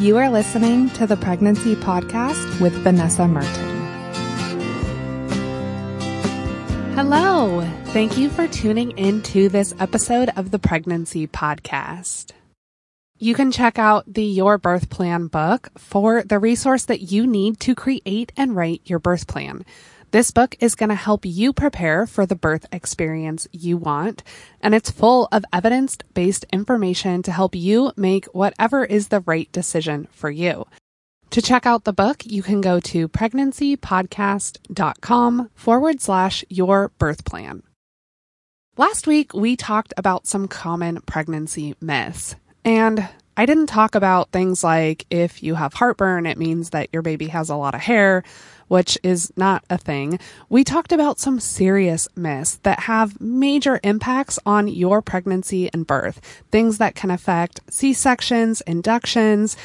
You are listening to the Pregnancy Podcast with Vanessa Merten. Hello. Thank you for tuning in to this episode of the Pregnancy Podcast. You can check out the Your Birth Plan book for the resource that you need to create and write your birth plan. This book is going to help you prepare for the birth experience you want, and it's full of evidence based information to help you make whatever is the right decision for you. To check out the book, you can go to pregnancypodcast.com forward slash your birth plan. Last week, we talked about some common pregnancy myths, and I didn't talk about things like if you have heartburn, it means that your baby has a lot of hair, which is not a thing, we talked about some serious myths that have major impacts on your pregnancy and birth, things that can affect C sections, inductions.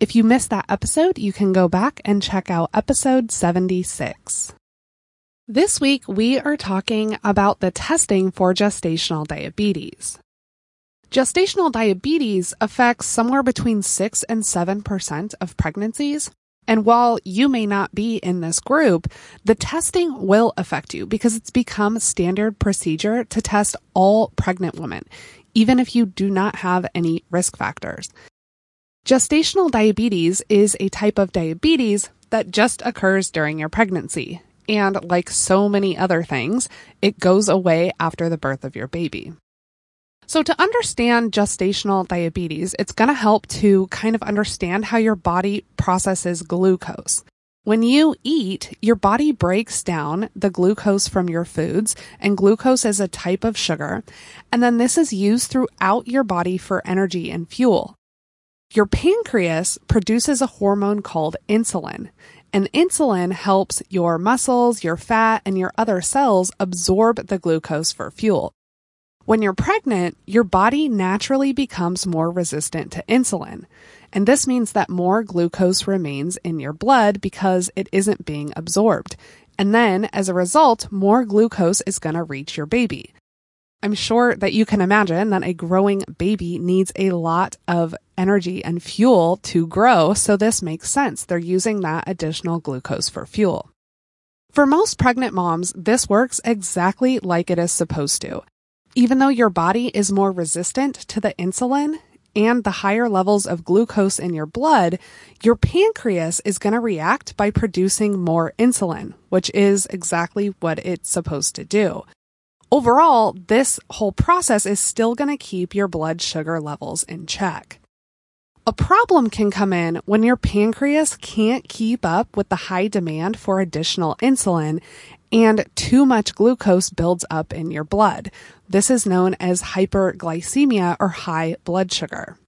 If you missed that episode, you can go back and check out episode 76. This week, we are talking about the testing for gestational diabetes. Gestational diabetes affects somewhere between 6 and 7% of pregnancies, and while you may not be in this group, the testing will affect you because it's become standard procedure to test all pregnant women, even if you do not have any risk factors. Gestational diabetes is a type of diabetes that just occurs during your pregnancy. And like so many other things, it goes away after the birth of your baby. So to understand gestational diabetes, it's going to help to kind of understand how your body processes glucose. When you eat, your body breaks down the glucose from your foods, and glucose is a type of sugar, and then this is used throughout your body for energy and fuel. Your pancreas produces a hormone called insulin, and insulin helps your muscles, your fat, and your other cells absorb the glucose for fuel. When you're pregnant, your body naturally becomes more resistant to insulin. And this means that more glucose remains in your blood because it isn't being absorbed. And then, as a result, more glucose is going to reach your baby. I'm sure that you can imagine that a growing baby needs a lot of energy and fuel to grow, so this makes sense. They're using that additional glucose for fuel. For most pregnant moms, this works exactly like it is supposed to. Even though your body is more resistant to the insulin and the higher levels of glucose in your blood, your pancreas is going to react by producing more insulin, which is exactly what it's supposed to do. Overall, this whole process is still going to keep your blood sugar levels in check. A problem can come in when your pancreas can't keep up with the high demand for additional insulin and too much glucose builds up in your blood. This is known as hyperglycemia or high blood sugar.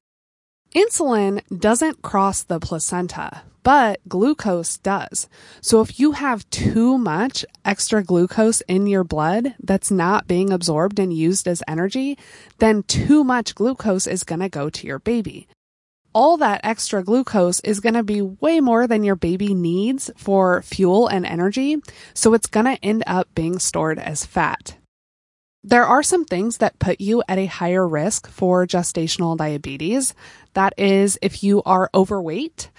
Insulin doesn't cross the placenta, but glucose does. So if you have too much extra glucose in your blood that's not being absorbed and used as energy, then too much glucose is going to go to your baby all that extra glucose is going to be way more than your baby needs for fuel and energy, so it's going to end up being stored as fat. There are some things that put you at a higher risk for gestational diabetes. That is, if you are overweight,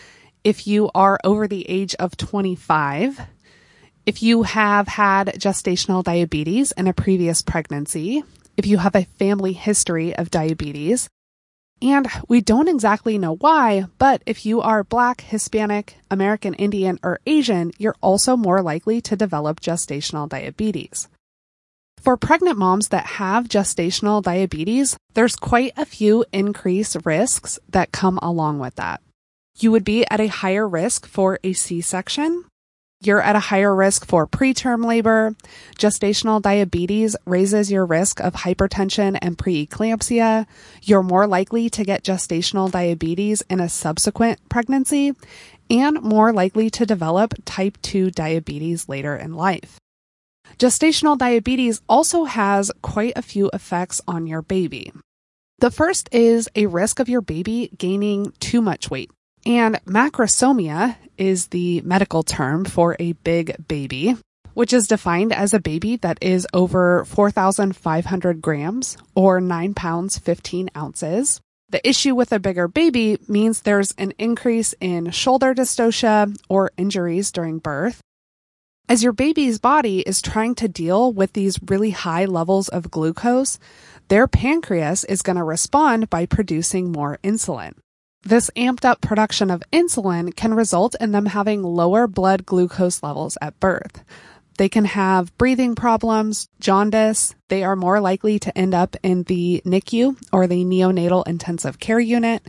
if you are over the age of 25, if you have had gestational diabetes in a previous pregnancy, if you have a family history of diabetes, and we don't exactly know why, but if you are Black, Hispanic, American Indian, or Asian, you're also more likely to develop gestational diabetes. For pregnant moms that have gestational diabetes, there's quite a few increased risks that come along with that. You would be at a higher risk for a C section, you're at a higher risk for preterm labor. Gestational diabetes raises your risk of hypertension and preeclampsia. You're more likely to get gestational diabetes in a subsequent pregnancy and more likely to develop type 2 diabetes later in life. Gestational diabetes also has quite a few effects on your baby. The first is a risk of your baby gaining too much weight. And macrosomia is the medical term for a big baby, which is defined as a baby that is over 4,500 grams or 9 pounds 15 ounces. The issue with a bigger baby means there's an increase in shoulder dystocia or injuries during birth. As your baby's body is trying to deal with these really high levels of glucose, their pancreas is going to respond by producing more insulin. This amped up production of insulin can result in them having lower blood glucose levels at birth. They can have breathing problems, jaundice. They are more likely to end up in the NICU or the neonatal intensive care unit.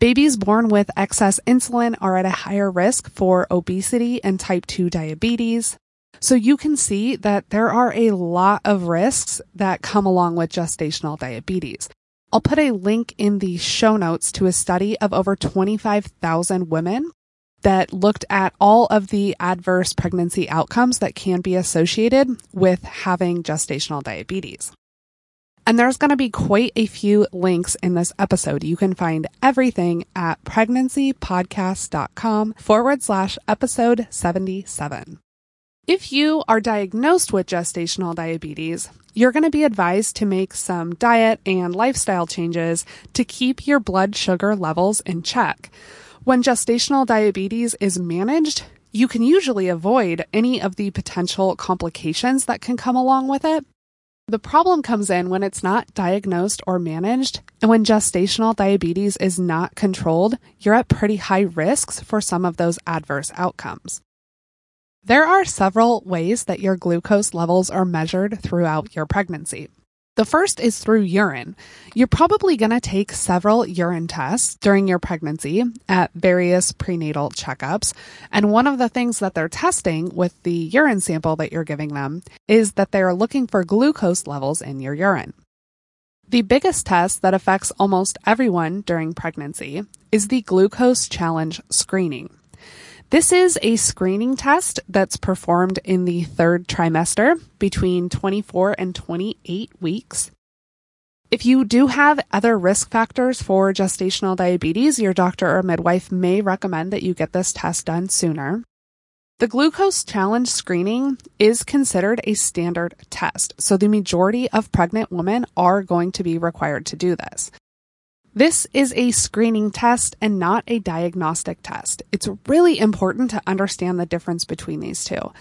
Babies born with excess insulin are at a higher risk for obesity and type 2 diabetes. So you can see that there are a lot of risks that come along with gestational diabetes. I'll put a link in the show notes to a study of over 25,000 women that looked at all of the adverse pregnancy outcomes that can be associated with having gestational diabetes. And there's going to be quite a few links in this episode. You can find everything at pregnancypodcast.com forward slash episode 77. If you are diagnosed with gestational diabetes, you're going to be advised to make some diet and lifestyle changes to keep your blood sugar levels in check. When gestational diabetes is managed, you can usually avoid any of the potential complications that can come along with it. The problem comes in when it's not diagnosed or managed, and when gestational diabetes is not controlled, you're at pretty high risks for some of those adverse outcomes. There are several ways that your glucose levels are measured throughout your pregnancy. The first is through urine. You're probably going to take several urine tests during your pregnancy at various prenatal checkups. And one of the things that they're testing with the urine sample that you're giving them is that they're looking for glucose levels in your urine. The biggest test that affects almost everyone during pregnancy is the glucose challenge screening. This is a screening test that's performed in the third trimester between 24 and 28 weeks. If you do have other risk factors for gestational diabetes, your doctor or midwife may recommend that you get this test done sooner. The glucose challenge screening is considered a standard test, so the majority of pregnant women are going to be required to do this. This is a screening test and not a diagnostic test. It's really important to understand the difference between these two.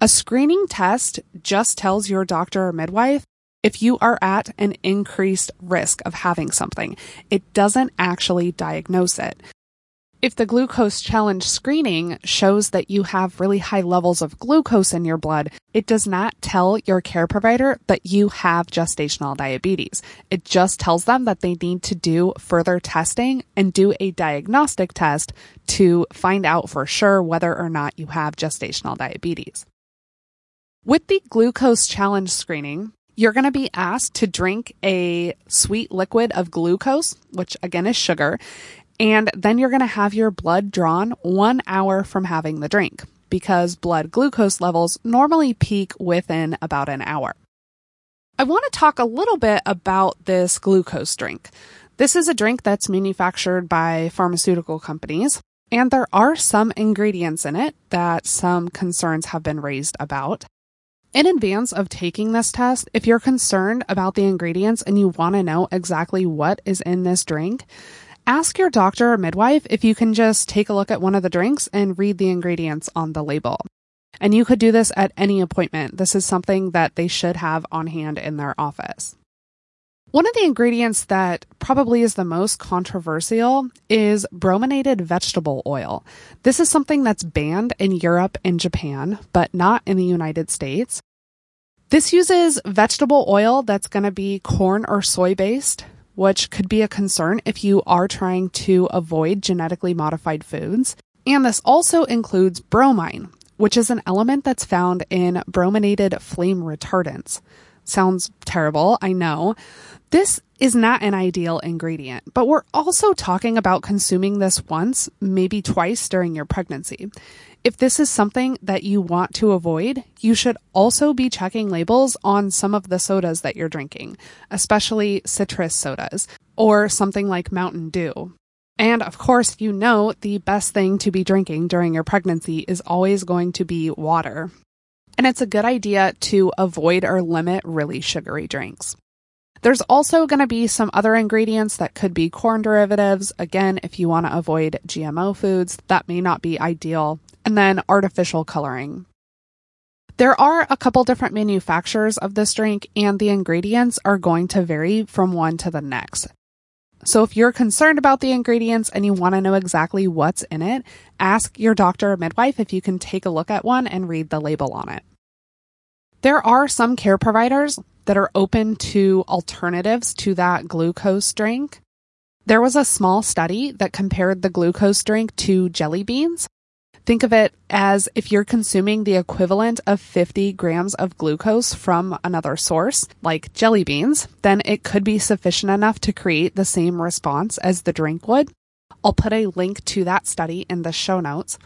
A screening test just tells your doctor or midwife if you are at an increased risk of having something. It doesn't actually diagnose it. If the glucose challenge screening shows that you have really high levels of glucose in your blood, it does not tell your care provider that you have gestational diabetes. It just tells them that they need to do further testing and do a diagnostic test to find out for sure whether or not you have gestational diabetes. With the glucose challenge screening, you're going to be asked to drink a sweet liquid of glucose, which again is sugar, and then you're going to have your blood drawn one hour from having the drink because blood glucose levels normally peak within about an hour. I want to talk a little bit about this glucose drink. This is a drink that's manufactured by pharmaceutical companies, and there are some ingredients in it that some concerns have been raised about. In advance of taking this test, if you're concerned about the ingredients and you want to know exactly what is in this drink, ask your doctor or midwife if you can just take a look at one of the drinks and read the ingredients on the label. And you could do this at any appointment. This is something that they should have on hand in their office. One of the ingredients that probably is the most controversial is brominated vegetable oil. This is something that's banned in Europe and Japan, but not in the United States. This uses vegetable oil that's going to be corn or soy based which could be a concern if you are trying to avoid genetically modified foods. And this also includes bromine, which is an element that's found in brominated flame retardants. Sounds terrible, I know. This is not an ideal ingredient, but we're also talking about consuming this once, maybe twice during your pregnancy. If this is something that you want to avoid, you should also be checking labels on some of the sodas that you're drinking, especially citrus sodas or something like Mountain Dew. And of course, you know the best thing to be drinking during your pregnancy is always going to be water. And it's a good idea to avoid or limit really sugary drinks. There's also going to be some other ingredients that could be corn derivatives. Again, if you want to avoid GMO foods, that may not be ideal. And then artificial coloring. There are a couple different manufacturers of this drink, and the ingredients are going to vary from one to the next. So if you're concerned about the ingredients and you want to know exactly what's in it, ask your doctor or midwife if you can take a look at one and read the label on it. There are some care providers that are open to alternatives to that glucose drink. There was a small study that compared the glucose drink to jelly beans Think of it as if you're consuming the equivalent of 50 grams of glucose from another source, like jelly beans, then it could be sufficient enough to create the same response as the drink would. I'll put a link to that study in the show notes.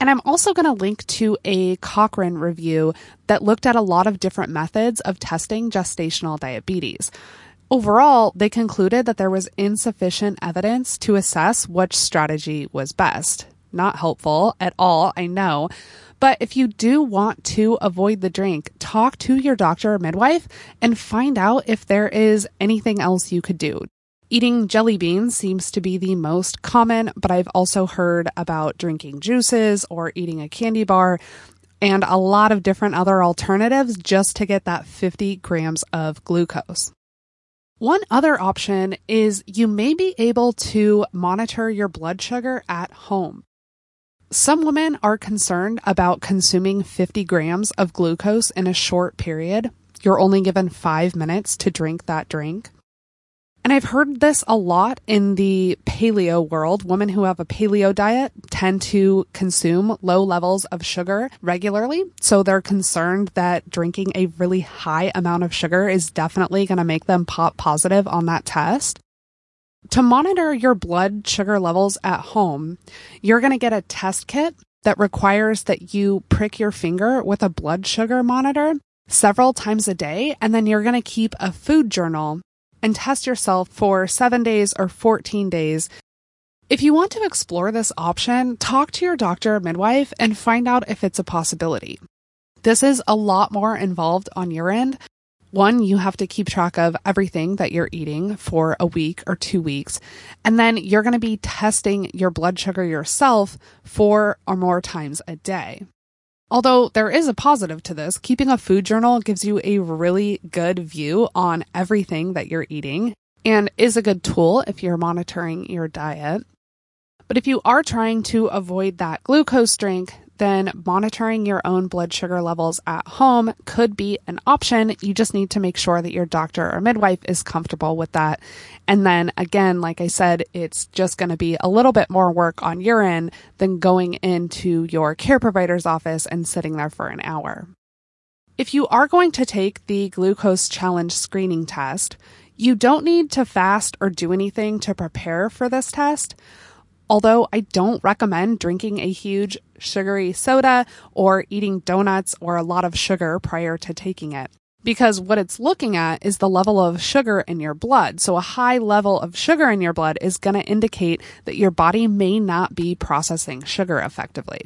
And I'm also going to link to a Cochrane review that looked at a lot of different methods of testing gestational diabetes. Overall, they concluded that there was insufficient evidence to assess which strategy was best not helpful at all, I know. But if you do want to avoid the drink, talk to your doctor or midwife and find out if there is anything else you could do. Eating jelly beans seems to be the most common, but I've also heard about drinking juices or eating a candy bar and a lot of different other alternatives just to get that 50 grams of glucose. One other option is you may be able to monitor your blood sugar at home. Some women are concerned about consuming 50 grams of glucose in a short period. You're only given five minutes to drink that drink. And I've heard this a lot in the paleo world. Women who have a paleo diet tend to consume low levels of sugar regularly. So they're concerned that drinking a really high amount of sugar is definitely going to make them pop positive on that test. To monitor your blood sugar levels at home, you're going to get a test kit that requires that you prick your finger with a blood sugar monitor several times a day, and then you're going to keep a food journal and test yourself for seven days or 14 days. If you want to explore this option, talk to your doctor or midwife and find out if it's a possibility. This is a lot more involved on your end, one, you have to keep track of everything that you're eating for a week or two weeks. And then you're going to be testing your blood sugar yourself four or more times a day. Although there is a positive to this, keeping a food journal gives you a really good view on everything that you're eating and is a good tool if you're monitoring your diet. But if you are trying to avoid that glucose drink, then monitoring your own blood sugar levels at home could be an option. You just need to make sure that your doctor or midwife is comfortable with that. And then again, like I said, it's just going to be a little bit more work on your end than going into your care provider's office and sitting there for an hour. If you are going to take the glucose challenge screening test, you don't need to fast or do anything to prepare for this test. Although I don't recommend drinking a huge sugary soda or eating donuts or a lot of sugar prior to taking it. Because what it's looking at is the level of sugar in your blood. So a high level of sugar in your blood is going to indicate that your body may not be processing sugar effectively.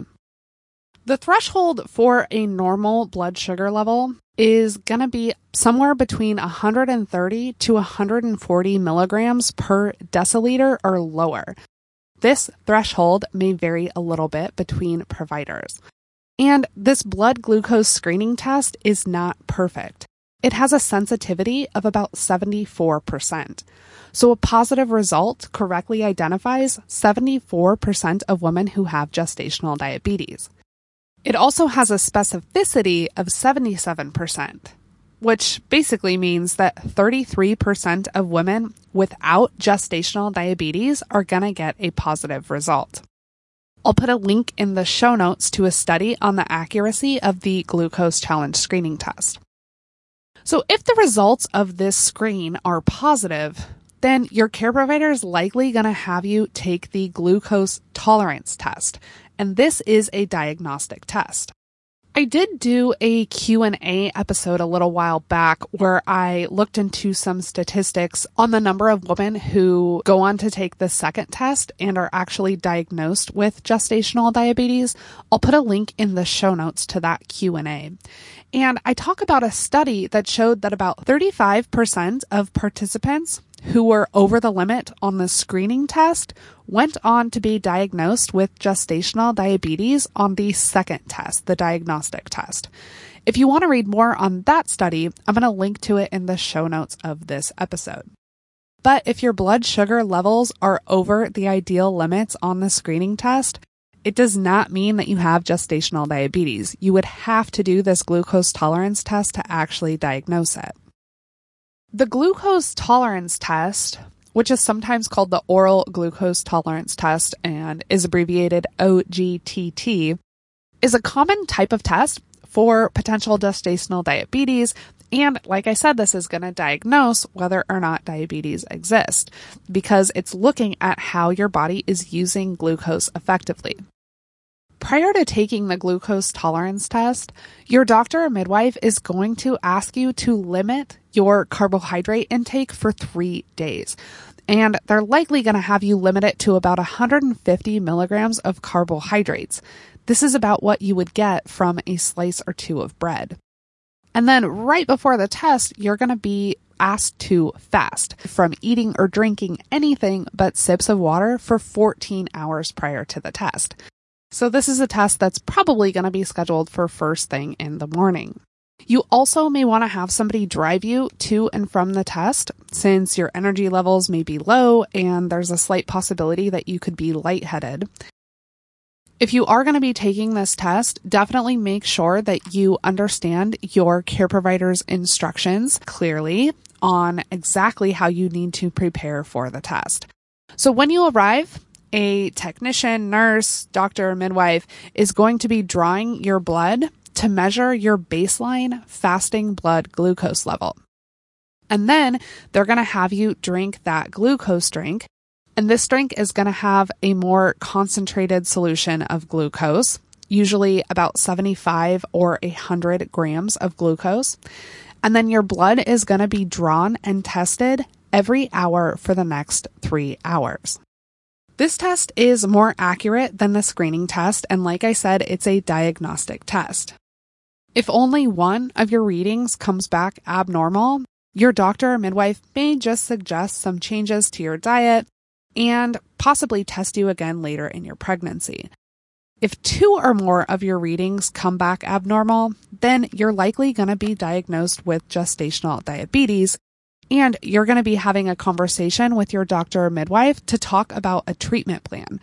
The threshold for a normal blood sugar level is going to be somewhere between 130 to 140 milligrams per deciliter or lower. This threshold may vary a little bit between providers. And this blood glucose screening test is not perfect. It has a sensitivity of about 74%. So a positive result correctly identifies 74% of women who have gestational diabetes. It also has a specificity of 77% which basically means that 33% of women without gestational diabetes are going to get a positive result. I'll put a link in the show notes to a study on the accuracy of the glucose challenge screening test. So, if the results of this screen are positive, then your care provider is likely going to have you take the glucose tolerance test. And this is a diagnostic test. I did do a Q&A episode a little while back where I looked into some statistics on the number of women who go on to take the second test and are actually diagnosed with gestational diabetes. I'll put a link in the show notes to that Q&A. And I talk about a study that showed that about 35% of participants who were over the limit on the screening test went on to be diagnosed with gestational diabetes on the second test, the diagnostic test. If you want to read more on that study, I'm going to link to it in the show notes of this episode. But if your blood sugar levels are over the ideal limits on the screening test, it does not mean that you have gestational diabetes. You would have to do this glucose tolerance test to actually diagnose it. The glucose tolerance test, which is sometimes called the oral glucose tolerance test and is abbreviated OGTT, is a common type of test for potential gestational diabetes. And like I said, this is going to diagnose whether or not diabetes exists because it's looking at how your body is using glucose effectively. Prior to taking the glucose tolerance test, your doctor or midwife is going to ask you to limit your carbohydrate intake for three days. And they're likely going to have you limit it to about 150 milligrams of carbohydrates. This is about what you would get from a slice or two of bread. And then right before the test, you're going to be asked to fast from eating or drinking anything but sips of water for 14 hours prior to the test. So this is a test that's probably going to be scheduled for first thing in the morning. You also may want to have somebody drive you to and from the test since your energy levels may be low and there's a slight possibility that you could be lightheaded. If you are going to be taking this test, definitely make sure that you understand your care provider's instructions clearly on exactly how you need to prepare for the test. So when you arrive, a technician, nurse, doctor, midwife is going to be drawing your blood to measure your baseline fasting blood glucose level. And then they're going to have you drink that glucose drink. And this drink is going to have a more concentrated solution of glucose, usually about 75 or 100 grams of glucose. And then your blood is going to be drawn and tested every hour for the next three hours. This test is more accurate than the screening test, and like I said, it's a diagnostic test. If only one of your readings comes back abnormal, your doctor or midwife may just suggest some changes to your diet and possibly test you again later in your pregnancy. If two or more of your readings come back abnormal, then you're likely going to be diagnosed with gestational diabetes, and you're going to be having a conversation with your doctor or midwife to talk about a treatment plan.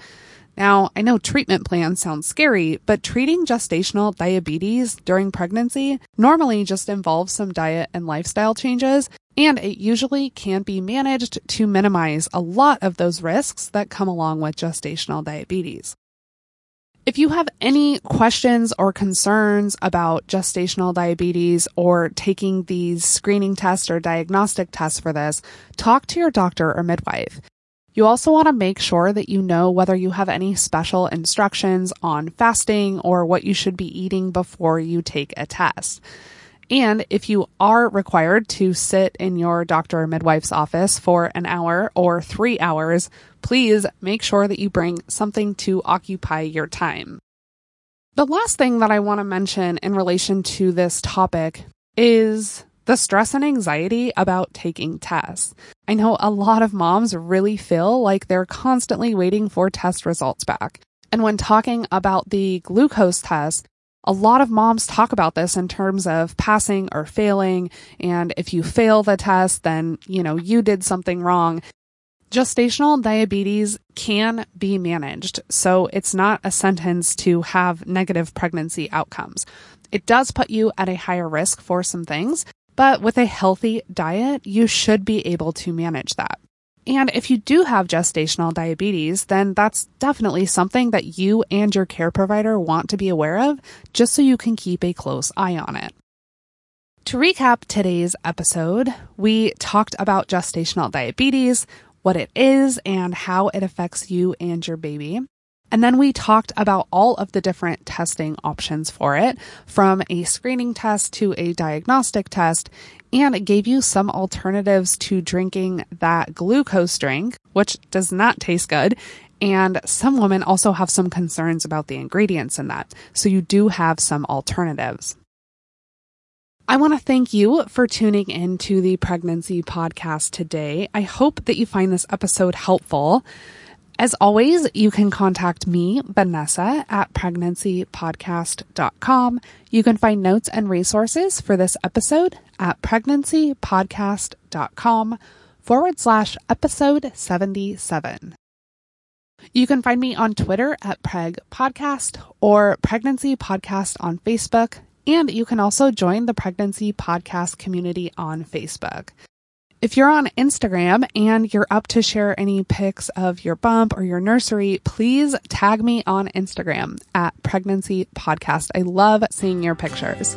Now, I know treatment plans sound scary, but treating gestational diabetes during pregnancy normally just involves some diet and lifestyle changes, and it usually can be managed to minimize a lot of those risks that come along with gestational diabetes. If you have any questions or concerns about gestational diabetes or taking these screening tests or diagnostic tests for this, talk to your doctor or midwife. You also want to make sure that you know whether you have any special instructions on fasting or what you should be eating before you take a test. And if you are required to sit in your doctor or midwife's office for an hour or three hours, please make sure that you bring something to occupy your time. The last thing that I want to mention in relation to this topic is the stress and anxiety about taking tests. I know a lot of moms really feel like they're constantly waiting for test results back. And when talking about the glucose test, a lot of moms talk about this in terms of passing or failing. And if you fail the test, then, you know, you did something wrong. Gestational diabetes can be managed, so it's not a sentence to have negative pregnancy outcomes. It does put you at a higher risk for some things, but with a healthy diet, you should be able to manage that. And if you do have gestational diabetes, then that's definitely something that you and your care provider want to be aware of, just so you can keep a close eye on it. To recap today's episode, we talked about gestational diabetes, what it is, and how it affects you and your baby. And then we talked about all of the different testing options for it, from a screening test to a diagnostic test, and it gave you some alternatives to drinking that glucose drink, which does not taste good. And some women also have some concerns about the ingredients in that. So you do have some alternatives. I want to thank you for tuning in to the pregnancy podcast today. I hope that you find this episode helpful. As always, you can contact me, Vanessa, at pregnancypodcast.com. You can find notes and resources for this episode at pregnancypodcast.com forward slash episode 77. You can find me on Twitter at Preg Podcast or Pregnancy Podcast on Facebook and you can also join the Pregnancy Podcast community on Facebook. If you're on Instagram and you're up to share any pics of your bump or your nursery, please tag me on Instagram at Pregnancy Podcast. I love seeing your pictures.